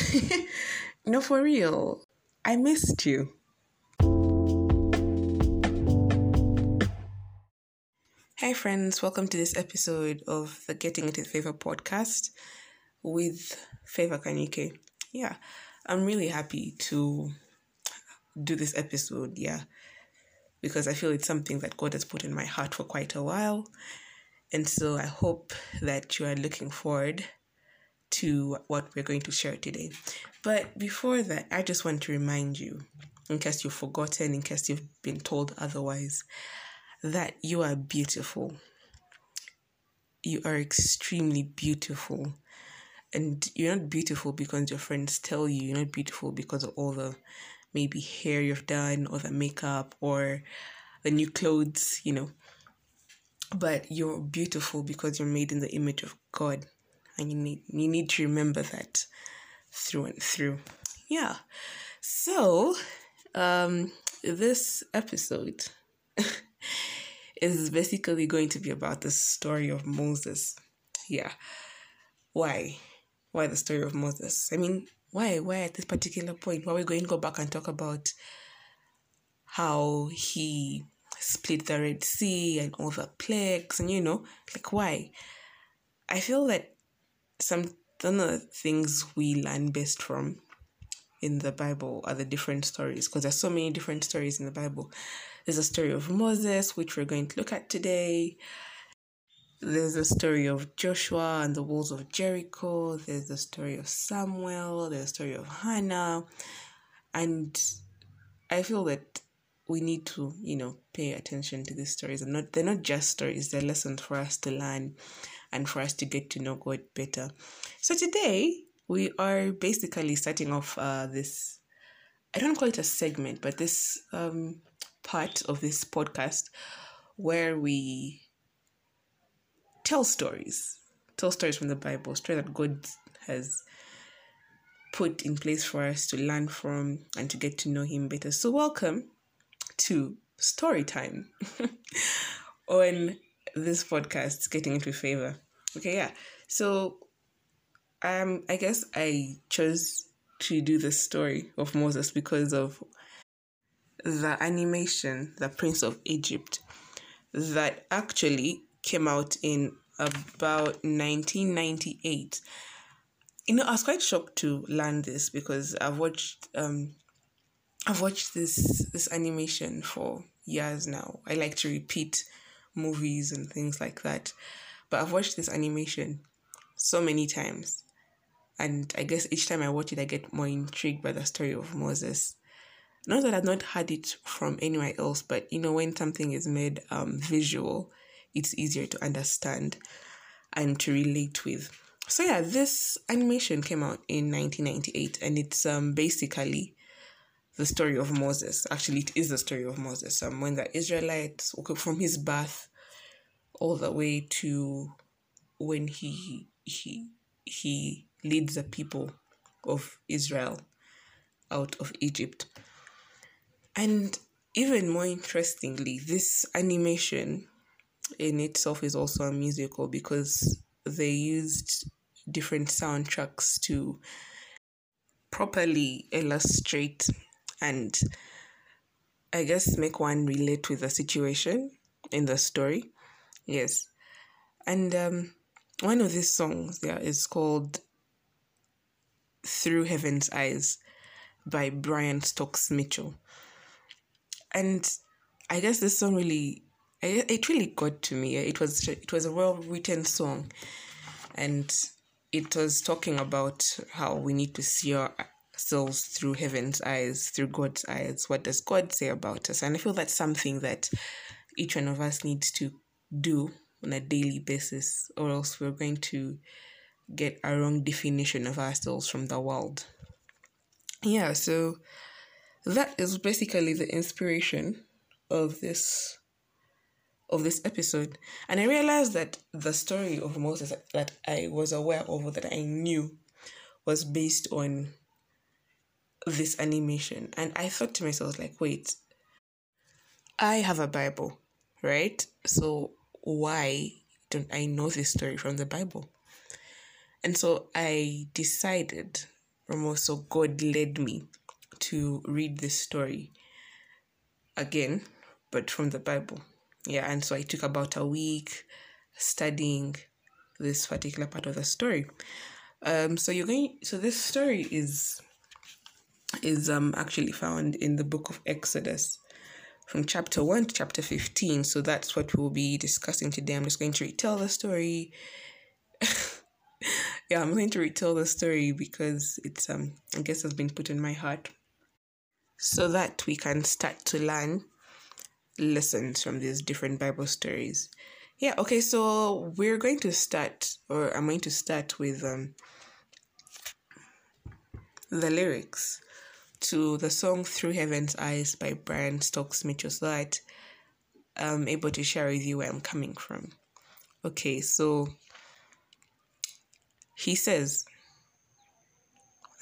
no, for real. I missed you. Hi, friends. Welcome to this episode of the Getting It with Favor podcast with Favor Kanike. Yeah, I'm really happy to do this episode. Yeah, because I feel it's something that God has put in my heart for quite a while. And so I hope that you are looking forward to what we're going to share today. But before that, I just want to remind you, in case you've forgotten, in case you've been told otherwise, that you are beautiful. You are extremely beautiful. And you're not beautiful because your friends tell you. You're not beautiful because of all the maybe hair you've done or the makeup or the new clothes, you know. But you're beautiful because you're made in the image of God. And you need you need to remember that through and through. Yeah. So um this episode is basically going to be about the story of Moses. Yeah. Why? Why the story of Moses? I mean, why? Why at this particular point? Why are we going to go back and talk about how he split the Red Sea and all the plagues and you know, like why? I feel that some of the things we learn best from in the Bible are the different stories because there's so many different stories in the Bible. There's a story of Moses, which we're going to look at today. There's a story of Joshua and the walls of Jericho. There's the story of Samuel. There's a story of Hannah. And I feel that we need to, you know, pay attention to these stories. And not they're not just stories, they're lessons for us to learn and for us to get to know God better. So today we are basically starting off uh, this I don't call it a segment, but this um, part of this podcast where we tell stories, tell stories from the Bible, stories that God has put in place for us to learn from and to get to know Him better. So, welcome to story time on this podcast, Getting Into Favor. Okay, yeah. So, um, I guess I chose to do the story of Moses because of the animation, The Prince of Egypt, that actually came out in about 1998. You know, I was quite shocked to learn this because I've watched um I've watched this this animation for years now. I like to repeat movies and things like that. But I've watched this animation so many times. And I guess each time I watch it I get more intrigued by the story of Moses. Not that I've not had it from anywhere else, but you know, when something is made um visual, it's easier to understand and to relate with. So yeah, this animation came out in 1998 and it's um basically the story of Moses. Actually, it is the story of Moses. Um, when the Israelites from his birth all the way to when he he he leads the people of Israel out of Egypt. And even more interestingly, this animation in itself is also a musical because they used different soundtracks to properly illustrate and I guess make one relate with the situation in the story. Yes. And um, one of these songs there is called Through Heaven's Eyes by Brian Stokes Mitchell. And I guess this song really it really got to me. It was it was a well written song, and it was talking about how we need to see ourselves through heaven's eyes, through God's eyes. What does God say about us? And I feel that's something that each one of us needs to do on a daily basis, or else we're going to get a wrong definition of ourselves from the world. Yeah, so that is basically the inspiration of this of this episode. And I realized that the story of Moses that I was aware of that I knew was based on this animation. And I thought to myself, like, wait, I have a Bible, right? So why don't I know this story from the Bible? And so I decided, or more so God led me to read this story again, but from the Bible. Yeah, and so I took about a week studying this particular part of the story. Um, so you're going. So this story is is um actually found in the book of Exodus, from chapter one to chapter fifteen. So that's what we'll be discussing today. I'm just going to retell the story. yeah, I'm going to retell the story because it's um I guess has been put in my heart, so that we can start to learn lessons from these different Bible stories. Yeah, okay, so we're going to start, or I'm going to start with um, the lyrics to the song Through Heaven's Eyes by Brian Stokes Mitchell so that I'm able to share with you where I'm coming from. Okay, so he says,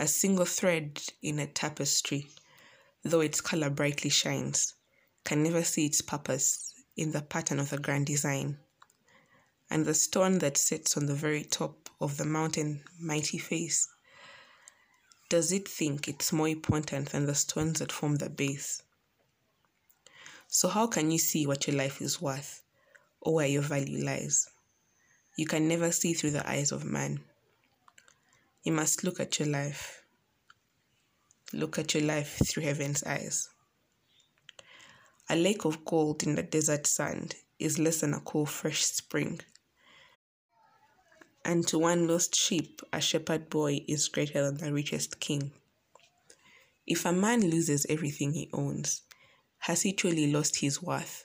A single thread in a tapestry, though its color brightly shines, can never see its purpose in the pattern of the grand design and the stone that sits on the very top of the mountain mighty face? Does it think it's more important than the stones that form the base? So, how can you see what your life is worth or where your value lies? You can never see through the eyes of man. You must look at your life. Look at your life through heaven's eyes. A lake of gold in the desert sand is less than a cool, fresh spring and to one lost sheep, a shepherd boy is greater than the richest king. If a man loses everything he owns, has he truly lost his worth?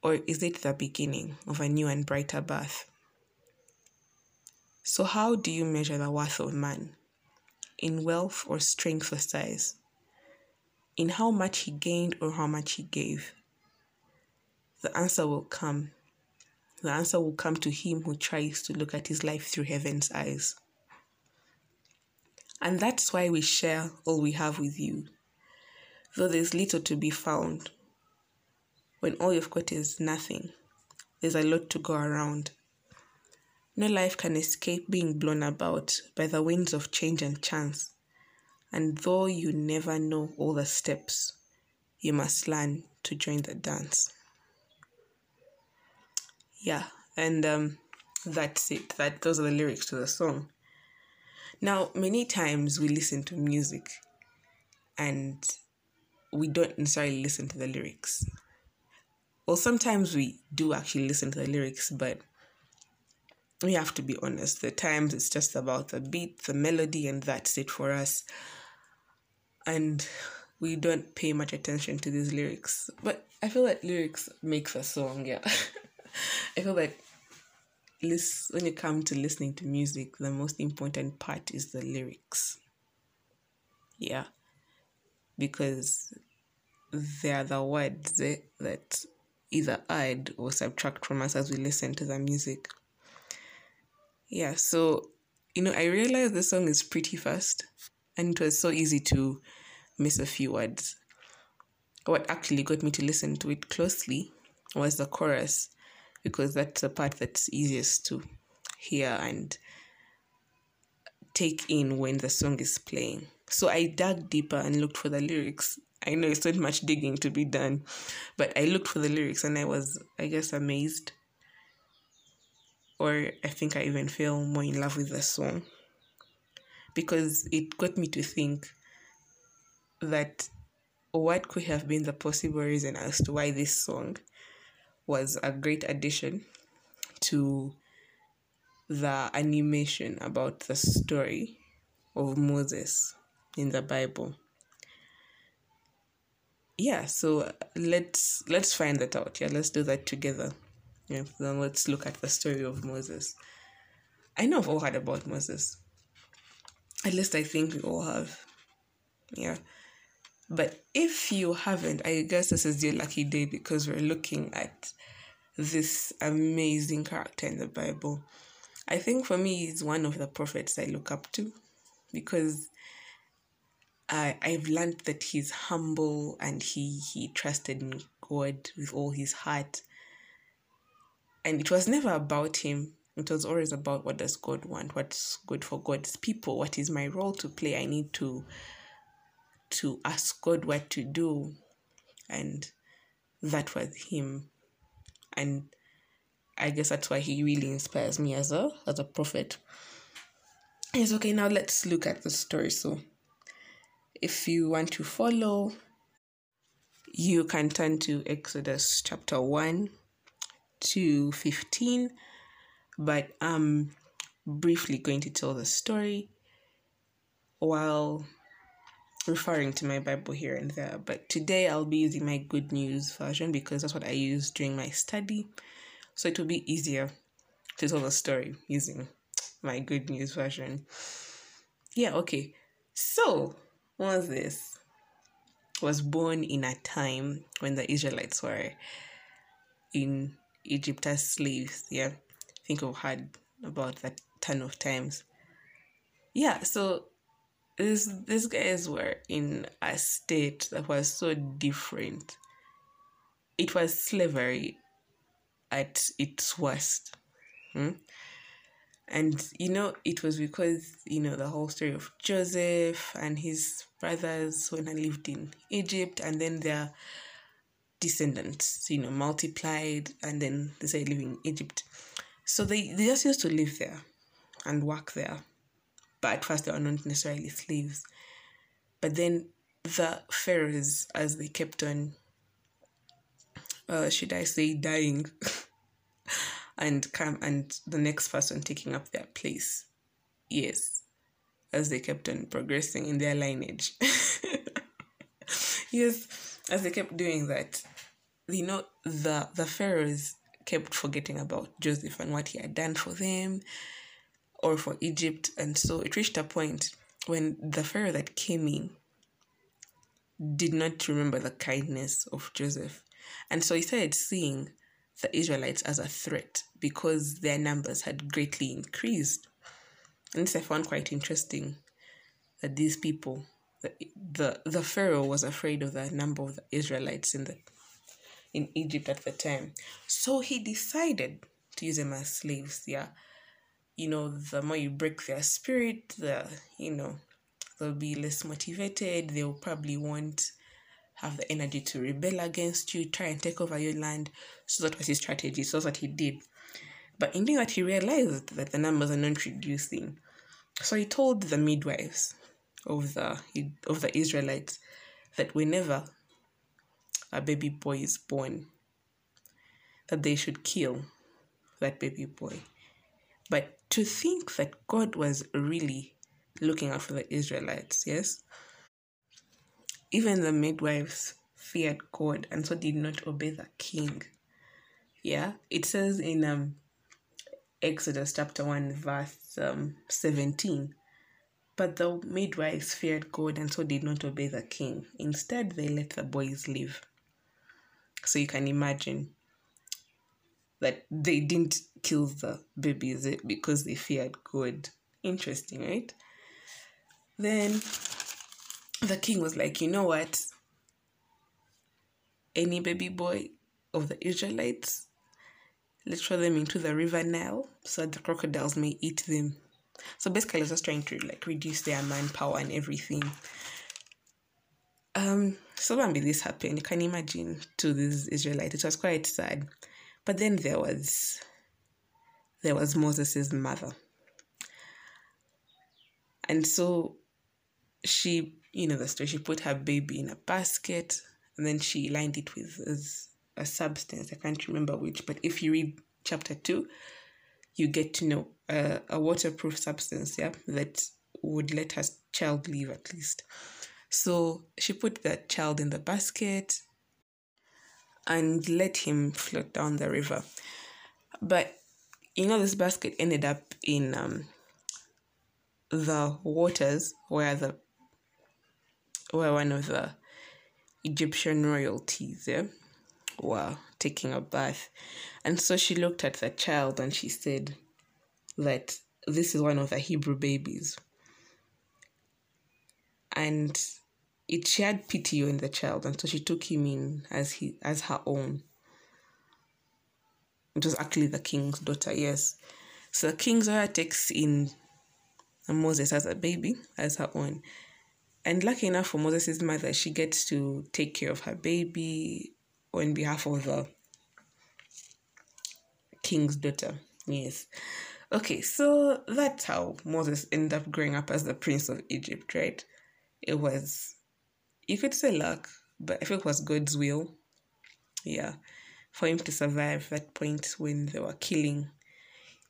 Or is it the beginning of a new and brighter birth? So, how do you measure the worth of man? In wealth or strength or size? In how much he gained or how much he gave? The answer will come the answer will come to him who tries to look at his life through heaven's eyes. And that's why we share all we have with you. Though there's little to be found, when all you've got is nothing, there's a lot to go around. No life can escape being blown about by the winds of change and chance. And though you never know all the steps, you must learn to join the dance yeah and um that's it. That those are the lyrics to the song. Now many times we listen to music and we don't necessarily listen to the lyrics. Well sometimes we do actually listen to the lyrics but we have to be honest. The times it's just about the beat the melody and that's it for us. And we don't pay much attention to these lyrics. But i feel that lyrics makes a song yeah I feel like list, when you come to listening to music, the most important part is the lyrics. Yeah. Because they are the words that either add or subtract from us as we listen to the music. Yeah, so, you know, I realized the song is pretty fast and it was so easy to miss a few words. What actually got me to listen to it closely was the chorus because that's the part that's easiest to hear and take in when the song is playing. So I dug deeper and looked for the lyrics. I know it's not much digging to be done, but I looked for the lyrics and I was, I guess, amazed. Or I think I even fell more in love with the song because it got me to think that what could have been the possible reason as to why this song was a great addition to the animation about the story of Moses in the Bible. Yeah, so let's let's find that out. Yeah, let's do that together. Yeah, then let's look at the story of Moses. I know I've all heard about Moses. At least I think we all have. Yeah. But if you haven't, I guess this is your lucky day because we're looking at this amazing character in the Bible. I think for me, he's one of the prophets I look up to because I I've learned that he's humble and he he trusted in God with all his heart. And it was never about him. It was always about what does God want, what's good for God's people, what is my role to play. I need to to ask God what to do. And that was him. And I guess that's why he really inspires me as a as a prophet. Yes, okay, now let's look at the story. So if you want to follow, you can turn to Exodus chapter 1 to 15. But I'm briefly going to tell the story while referring to my Bible here and there. But today I'll be using my Good News version because that's what I use during my study. So it will be easier to tell the story using my Good News version. Yeah, okay. So, was this? Was born in a time when the Israelites were in Egypt as slaves. Yeah, think I've heard about that ton of times. Yeah, so this these guys were in a state that was so different. It was slavery at its worst. Hmm? And you know, it was because, you know, the whole story of Joseph and his brothers when I lived in Egypt and then their descendants, you know, multiplied and then they started living in Egypt. So they, they just used to live there and work there. But at first they were not necessarily slaves. But then the pharaohs, as they kept on, uh, should I say, dying, and come and the next person taking up their place. Yes, as they kept on progressing in their lineage. yes, as they kept doing that, you know, the the pharaohs kept forgetting about Joseph and what he had done for them or for Egypt, and so it reached a point when the pharaoh that came in did not remember the kindness of Joseph. And so he started seeing the Israelites as a threat because their numbers had greatly increased. And this I found quite interesting that these people, the, the, the Pharaoh was afraid of the number of the Israelites in the in Egypt at the time. So he decided to use them as slaves. Yeah. You know, the more you break their spirit, the you know, they'll be less motivated, they'll probably won't have the energy to rebel against you, try and take over your land. So that was his strategy. So that's what he did. But in doing that, he realized that the numbers are not reducing. So he told the midwives of the of the Israelites that whenever a baby boy is born, that they should kill that baby boy. But to think that God was really looking out for the Israelites, yes, even the midwives feared God and so did not obey the king. Yeah, it says in um, Exodus chapter 1, verse um, 17. But the midwives feared God and so did not obey the king. Instead, they let the boys live. So you can imagine that they didn't kill the babies because they feared God. Interesting, right? Then the king was like, you know what? Any baby boy of the Israelites, let's throw them into the river Nile so the crocodiles may eat them. So basically, just trying to like reduce their manpower and everything. Um, so when this happened, you can imagine to these Israelites, it was quite sad. But then there was there was Moses's mother. And so she you know the story. She put her baby in a basket and then she lined it with a substance. I can't remember which, but if you read chapter two, you get to know uh, a waterproof substance, yeah, that would let her child live at least. So she put that child in the basket and let him float down the river. But you know, this basket ended up in um, the waters where the where one of the Egyptian royalties, yeah, were taking a bath. And so she looked at the child and she said that this is one of the Hebrew babies. And it she had pity on the child, and so she took him in as he as her own. It was actually the king's daughter, yes. So King Zora takes in Moses as a baby, as her own. And lucky enough for Moses' mother, she gets to take care of her baby on behalf of the king's daughter. Yes. Okay, so that's how Moses ended up growing up as the prince of Egypt, right? It was, you could say luck, but I feel it was God's will. Yeah, for him to survive that point when they were killing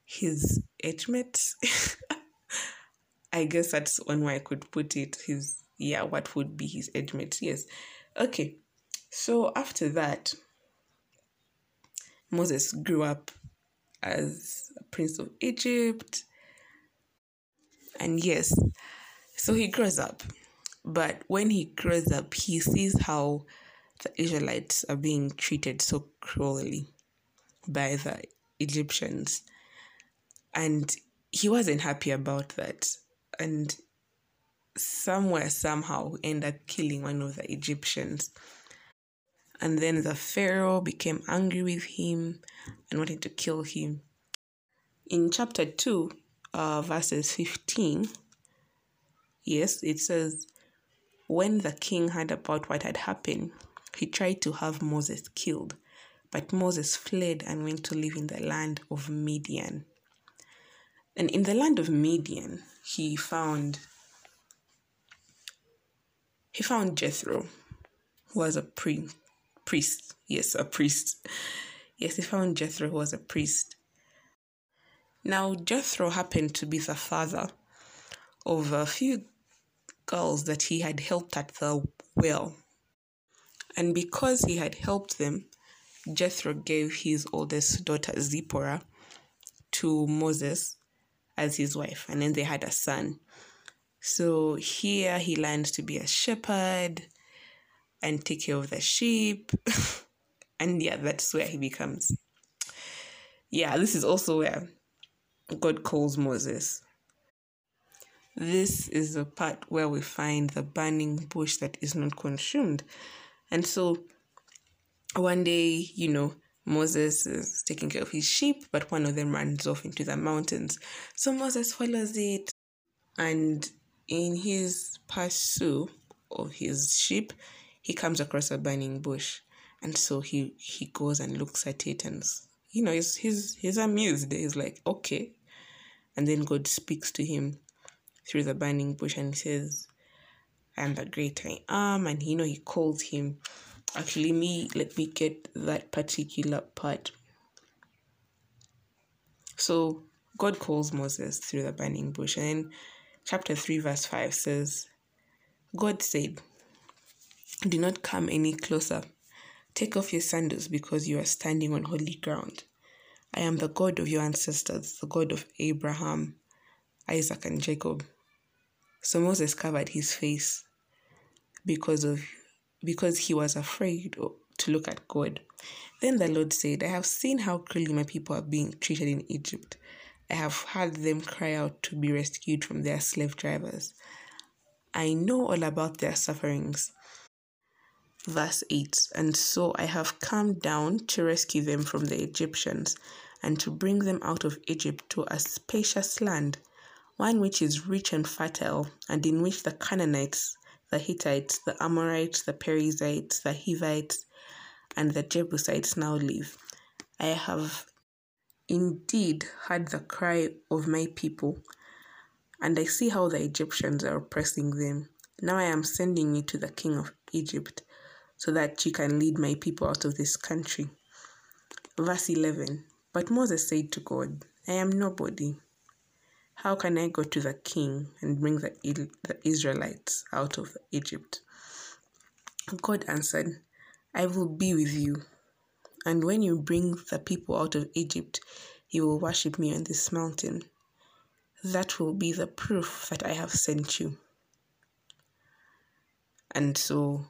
his age mates. I guess that's one way I could put it. His yeah, what would be his age mates? Yes. Okay. So after that, Moses grew up as a prince of Egypt. And yes, so he grows up. But when he grows up, he sees how the Israelites are being treated so cruelly by the Egyptians. And he wasn't happy about that. And somewhere, somehow, end up killing one of the Egyptians. And then the Pharaoh became angry with him and wanted to kill him. In chapter 2, uh, verses 15, yes, it says, When the king heard about what had happened, he tried to have Moses killed, but Moses fled and went to live in the land of Midian. And in the land of Midian, he found he found Jethro, who was a pre- priest. Yes, a priest. Yes, he found Jethro, who was a priest. Now, Jethro happened to be the father of a few girls that he had helped at the well. And because he had helped them, Jethro gave his oldest daughter Zipporah to Moses as his wife, and then they had a son. So here he learns to be a shepherd and take care of the sheep. and yeah, that's where he becomes. Yeah, this is also where God calls Moses. This is the part where we find the burning bush that is not consumed. And so one day, you know, Moses is taking care of his sheep, but one of them runs off into the mountains. So Moses follows it and in his pursuit of his sheep, he comes across a burning bush, and so he he goes and looks at it, and you know he's he's he's amused. He's like, okay, and then God speaks to him through the burning bush, and he says, "I am the great I am," and you know he calls him. Actually, me let me get that particular part. So God calls Moses through the burning bush, and chapter 3, verse 5 says, God said, Do not come any closer. Take off your sandals because you are standing on holy ground. I am the God of your ancestors, the God of Abraham, Isaac, and Jacob. So Moses covered his face because of because he was afraid to look at God. Then the Lord said, I have seen how cruelly my people are being treated in Egypt. I have heard them cry out to be rescued from their slave drivers. I know all about their sufferings. Verse 8 And so I have come down to rescue them from the Egyptians and to bring them out of Egypt to a spacious land, one which is rich and fertile, and in which the Canaanites, the Hittites, the Amorites, the Perizzites, the Hivites, and the Jebusites now live. I have indeed heard the cry of my people, and I see how the Egyptians are oppressing them. Now I am sending you to the king of Egypt, so that you can lead my people out of this country. Verse 11 But Moses said to God, I am nobody. How can I go to the king and bring the, the Israelites out of Egypt? God answered, I will be with you and when you bring the people out of Egypt, you will worship me on this mountain. That will be the proof that I have sent you. And so,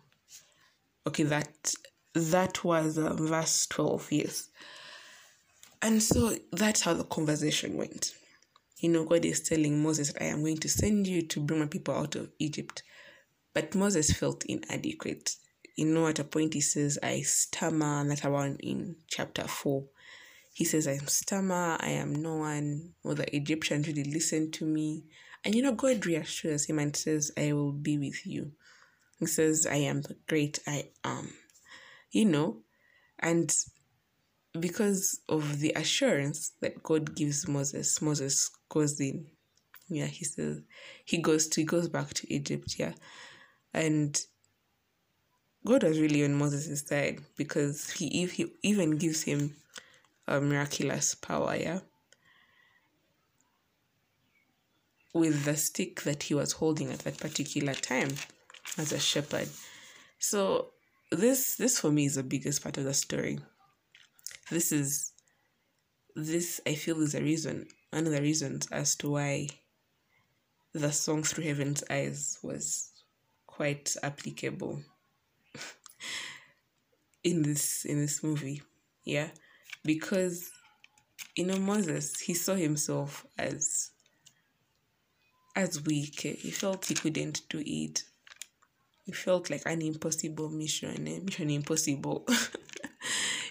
okay, that that was uh, verse 12, yes. And so that's how the conversation went. You know, God is telling Moses, I am going to send you to bring my people out of Egypt. But Moses felt inadequate you know, at a point he says, I stammer, and that around in chapter 4. he says, I'm stammer, I am no one. Will the Egyptians really listen to me? And you know, God reassures him and says, I will be with you. He says, I am the great I am. You know, and because of the assurance that God gives Moses, Moses goes in. Yeah, he says he goes to he goes back to Egypt, yeah. And God was really on Moses' side because he if he even gives him a miraculous power, yeah. With the stick that he was holding at that particular time as a shepherd. So this this for me is the biggest part of the story. This is this I feel is a reason, one of the reasons as to why the song Through Heaven's Eyes was quite applicable in this in this movie. Yeah. Because you know Moses he saw himself as as weak. He felt he couldn't do it. He felt like an impossible mission, eh? mission impossible.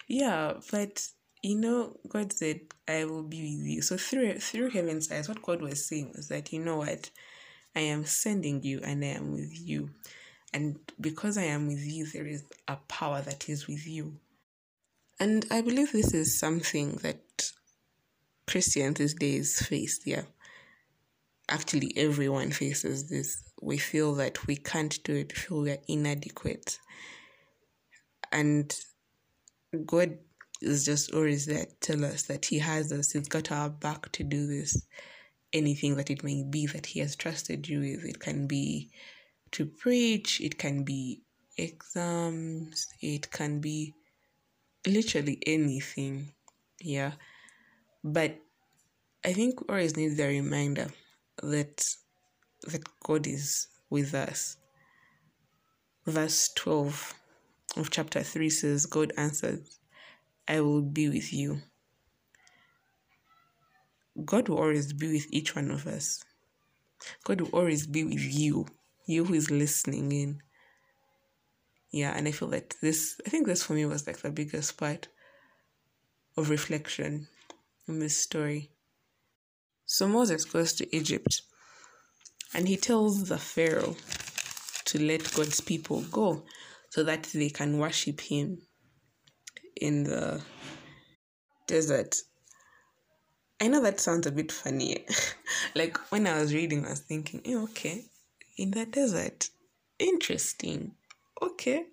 yeah, but you know, God said, I will be with you. So through through heaven's eyes, what God was saying was that you know what? I am sending you and I am with you. And because I am with you, there is a power that is with you. And I believe this is something that Christians these days face, yeah. Actually, everyone faces this. We feel that we can't do it, we feel we are inadequate. And God is just always there to tell us that He has us, He's got our back to do this. Anything that it may be that He has trusted you with, it can be to preach, it can be exams, it can be literally anything. Yeah. But I think we always need the reminder that that God is with us. Verse 12 of chapter 3 says, God answered, I will be with you. God will always be with each one of us. God will always be with you, you who is listening in. Yeah, and I feel that this, I think this for me was like the biggest part of reflection in this story. So Moses goes to Egypt and he tells the Pharaoh to let God's people go so that they can worship him in the desert. I know that sounds a bit funny. like when I was reading, I was thinking, eh, okay, in the desert. Interesting. Okay.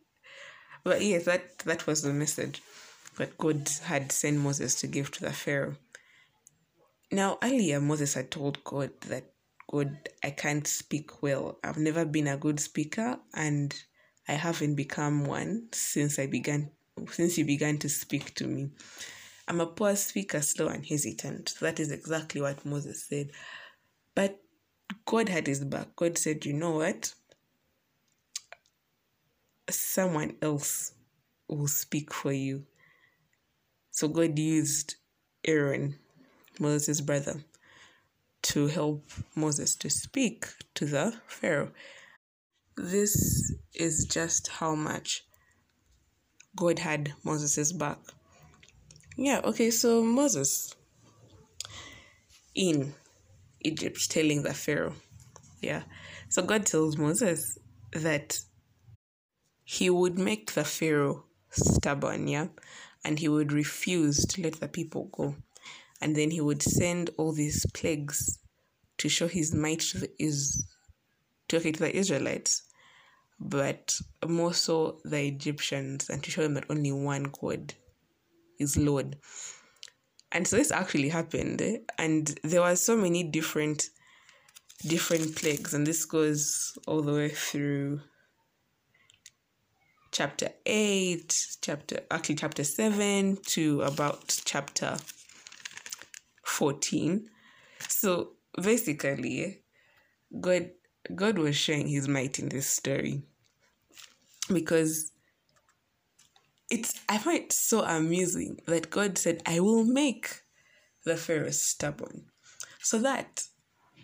But yes, that, that was the message that God had sent Moses to give to the Pharaoh. Now, earlier, Moses had told God that, God, I can't speak well. I've never been a good speaker and I haven't become one since I began, since you began to speak to me. I'm a poor speaker, slow and hesitant. That is exactly what Moses said. But God had his back. God said, you know what? Someone else will speak for you. So God used Aaron, Moses' brother, to help Moses to speak to the Pharaoh. This is just how much God had Moses' back. Yeah, okay, so Moses in Egypt telling the Pharaoh. Yeah. So God tells Moses that he would make the Pharaoh stubborn, yeah, and he would refuse to let the people go. And then he would send all these plagues to show his might to the is to, okay, to the Israelites, but more so the Egyptians, and to show them that only one God is Lord. And so this actually happened, and there were so many different different plagues, and this goes all the way through chapter 8 chapter actually chapter 7 to about chapter 14 so basically god god was showing his might in this story because it's i find it so amusing that god said i will make the pharaoh stubborn so that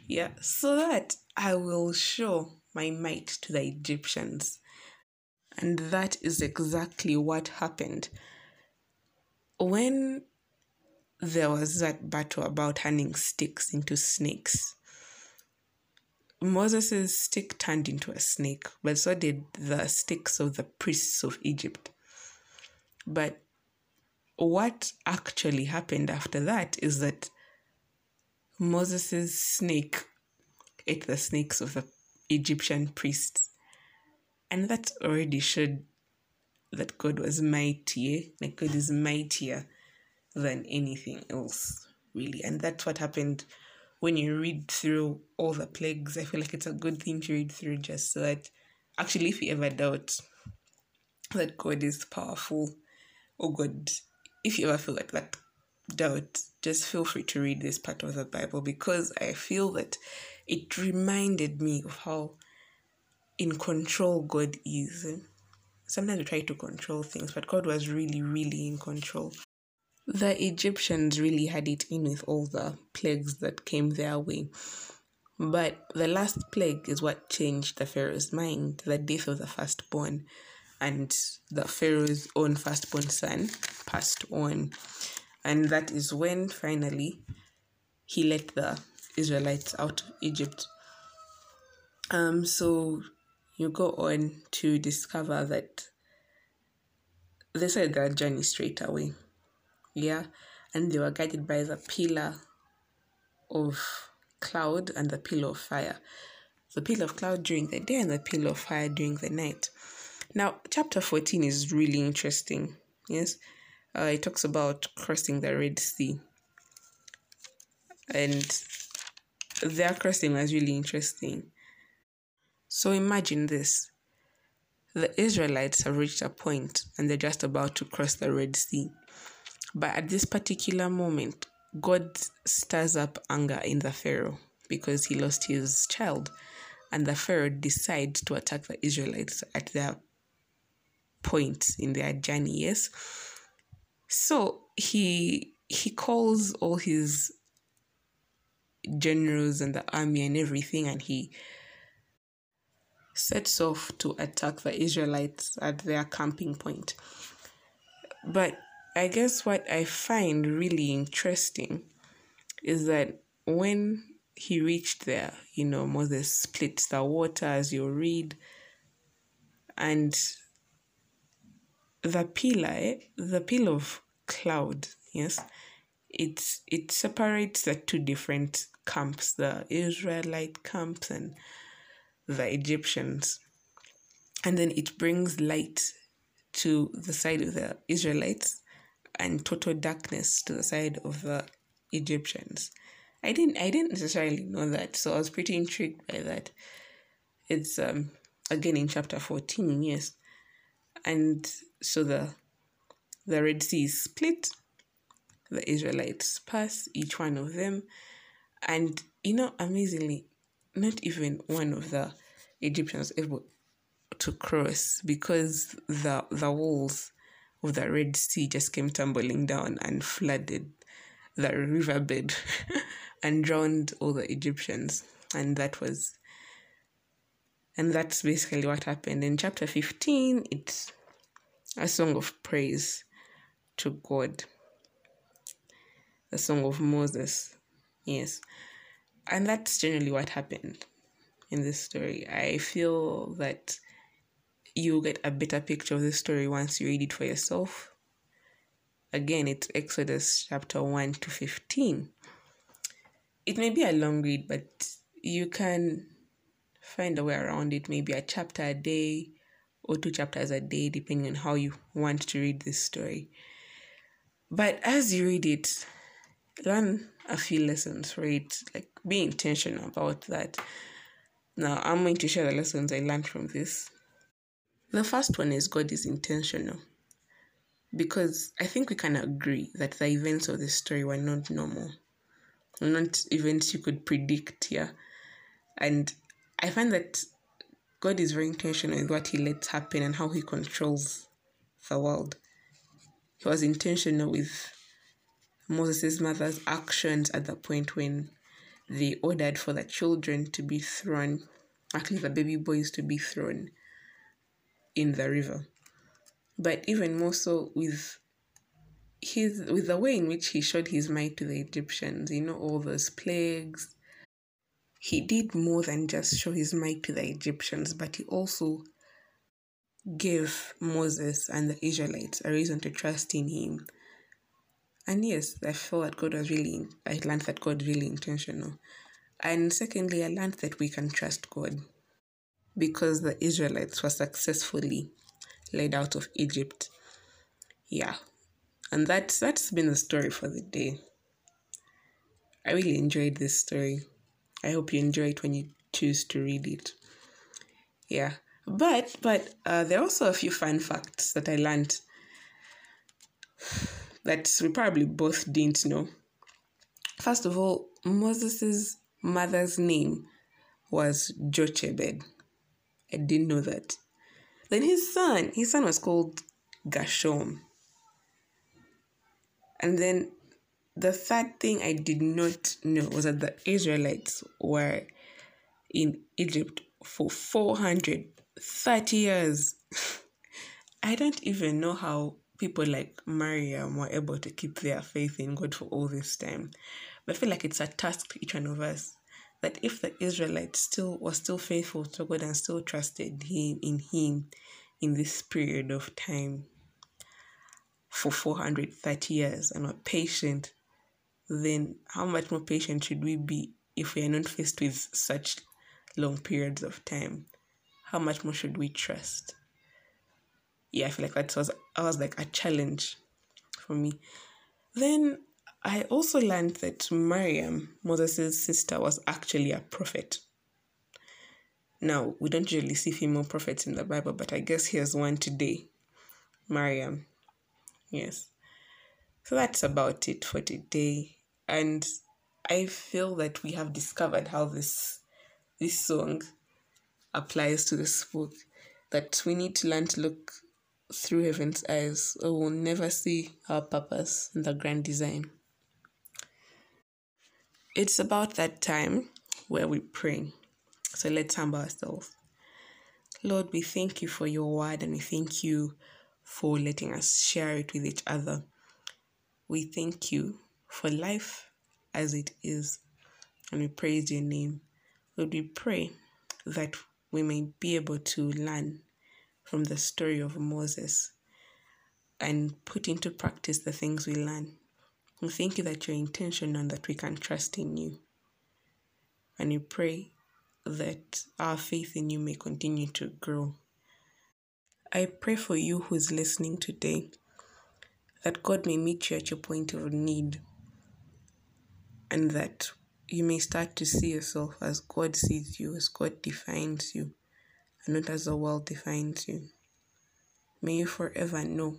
yeah so that i will show my might to the egyptians and that is exactly what happened when there was that battle about turning sticks into snakes. Moses' stick turned into a snake, but so did the sticks of the priests of Egypt. But what actually happened after that is that Moses' snake ate the snakes of the Egyptian priests. And that already showed that God was mightier, like God is mightier than anything else, really. And that's what happened when you read through all the plagues. I feel like it's a good thing to read through just so that actually, if you ever doubt that God is powerful or God, if you ever feel like that doubt, just feel free to read this part of the Bible because I feel that it reminded me of how in control God is. Sometimes we try to control things, but God was really, really in control. The Egyptians really had it in with all the plagues that came their way. But the last plague is what changed the Pharaoh's mind the death of the firstborn. And the Pharaoh's own firstborn son passed on. And that is when finally he let the Israelites out of Egypt. Um, so you go on to discover that they started their journey straight away. Yeah, and they were guided by the pillar of cloud and the pillar of fire. The pillar of cloud during the day and the pillar of fire during the night. Now, chapter 14 is really interesting. Yes, uh, it talks about crossing the Red Sea. And their crossing was really interesting. So imagine this the Israelites have reached a point and they're just about to cross the Red Sea. But at this particular moment, God stirs up anger in the Pharaoh because he lost his child. And the Pharaoh decides to attack the Israelites at their point in their journey, yes? So he he calls all his generals and the army and everything, and he sets off to attack the Israelites at their camping point. But I guess what I find really interesting is that when he reached there, you know, Moses split the water as you read, and the pillar, eh, the pillar of cloud, yes, it's it separates the two different camps, the Israelite camps and the Egyptians. And then it brings light to the side of the Israelites and total darkness to the side of the Egyptians. I didn't I didn't necessarily know that, so I was pretty intrigued by that. It's um again in chapter 14, yes. And so the the Red Sea is split, the Israelites pass, each one of them, and you know, amazingly, not even one of the Egyptians able to cross because the the walls of the Red Sea just came tumbling down and flooded the riverbed and drowned all the Egyptians. And that was and that's basically what happened. In chapter 15, it's a song of praise to God. The song of Moses. Yes. And that's generally what happened in this story. I feel that you get a better picture of the story once you read it for yourself. Again, it's Exodus chapter 1 to 15. It may be a long read, but you can find a way around it, maybe a chapter a day or two chapters a day, depending on how you want to read this story. But as you read it, learn a few lessons for it, like be intentional about that. Now, I'm going to share the lessons I learned from this. The first one is God is intentional. Because I think we can agree that the events of the story were not normal, not events you could predict, yeah. And I find that God is very intentional with what He lets happen and how He controls the world. He was intentional with Moses' mother's actions at the point when they ordered for the children to be thrown, actually, the baby boys to be thrown in the river. But even more so with his with the way in which he showed his might to the Egyptians, you know, all those plagues. He did more than just show his might to the Egyptians, but he also gave Moses and the Israelites a reason to trust in him. And yes, I felt that God was really, I learned that God really intentional. And secondly, I learned that we can trust God because the Israelites were successfully led out of Egypt. Yeah. And that's that's been the story for the day. I really enjoyed this story. I hope you enjoy it when you choose to read it. Yeah. But but uh, there are also a few fun facts that I learned that we probably both didn't know. First of all, Moses's mother's name was Jochebed. I didn't know that. Then his son, his son was called Gershom. And then the third thing I did not know was that the Israelites were in Egypt for 430 years. I don't even know how people like Mariam were able to keep their faith in God for all this time. But I feel like it's a task to each one of us that if the Israelites still were still faithful to God and still trusted him in him in this period of time for 430 years and were patient, then how much more patient should we be if we are not faced with such long periods of time? How much more should we trust? yeah, I feel like that was I was like a challenge for me. Then I also learned that Mariam, Moses' sister, was actually a prophet. Now, we don't usually see female prophets in the Bible, but I guess here's one today. Mariam. Yes. So that's about it for today. And I feel that we have discovered how this this song applies to this book. That we need to learn to look through heaven's eyes, or we'll never see our purpose in the grand design. It's about that time where we pray. So let's humble ourselves. Lord, we thank you for your word and we thank you for letting us share it with each other. We thank you for life as it is and we praise your name. Lord, we pray that we may be able to learn from the story of Moses and put into practice the things we learn. We thank you that you're intentional and that we can trust in you. And we pray that our faith in you may continue to grow. I pray for you who's listening today that God may meet you at your point of need and that you may start to see yourself as God sees you, as God defines you and not as the world defines you. May you forever know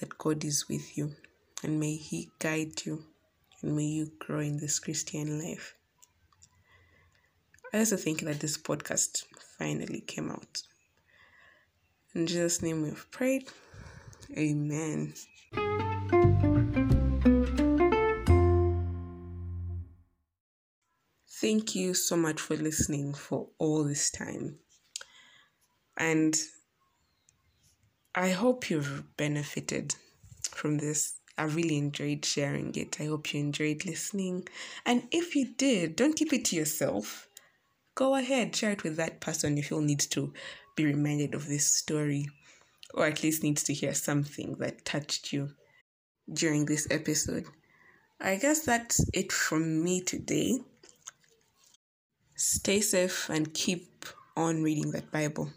that God is with you and may He guide you and may you grow in this Christian life. I also think that this podcast finally came out. In Jesus' name we've prayed. Amen. Thank you so much for listening for all this time. And I hope you've benefited from this. I really enjoyed sharing it. I hope you enjoyed listening. And if you did, don't keep it to yourself. Go ahead, share it with that person if you feel needs to be reminded of this story, or at least needs to hear something that touched you during this episode. I guess that's it from me today. Stay safe and keep on reading that Bible.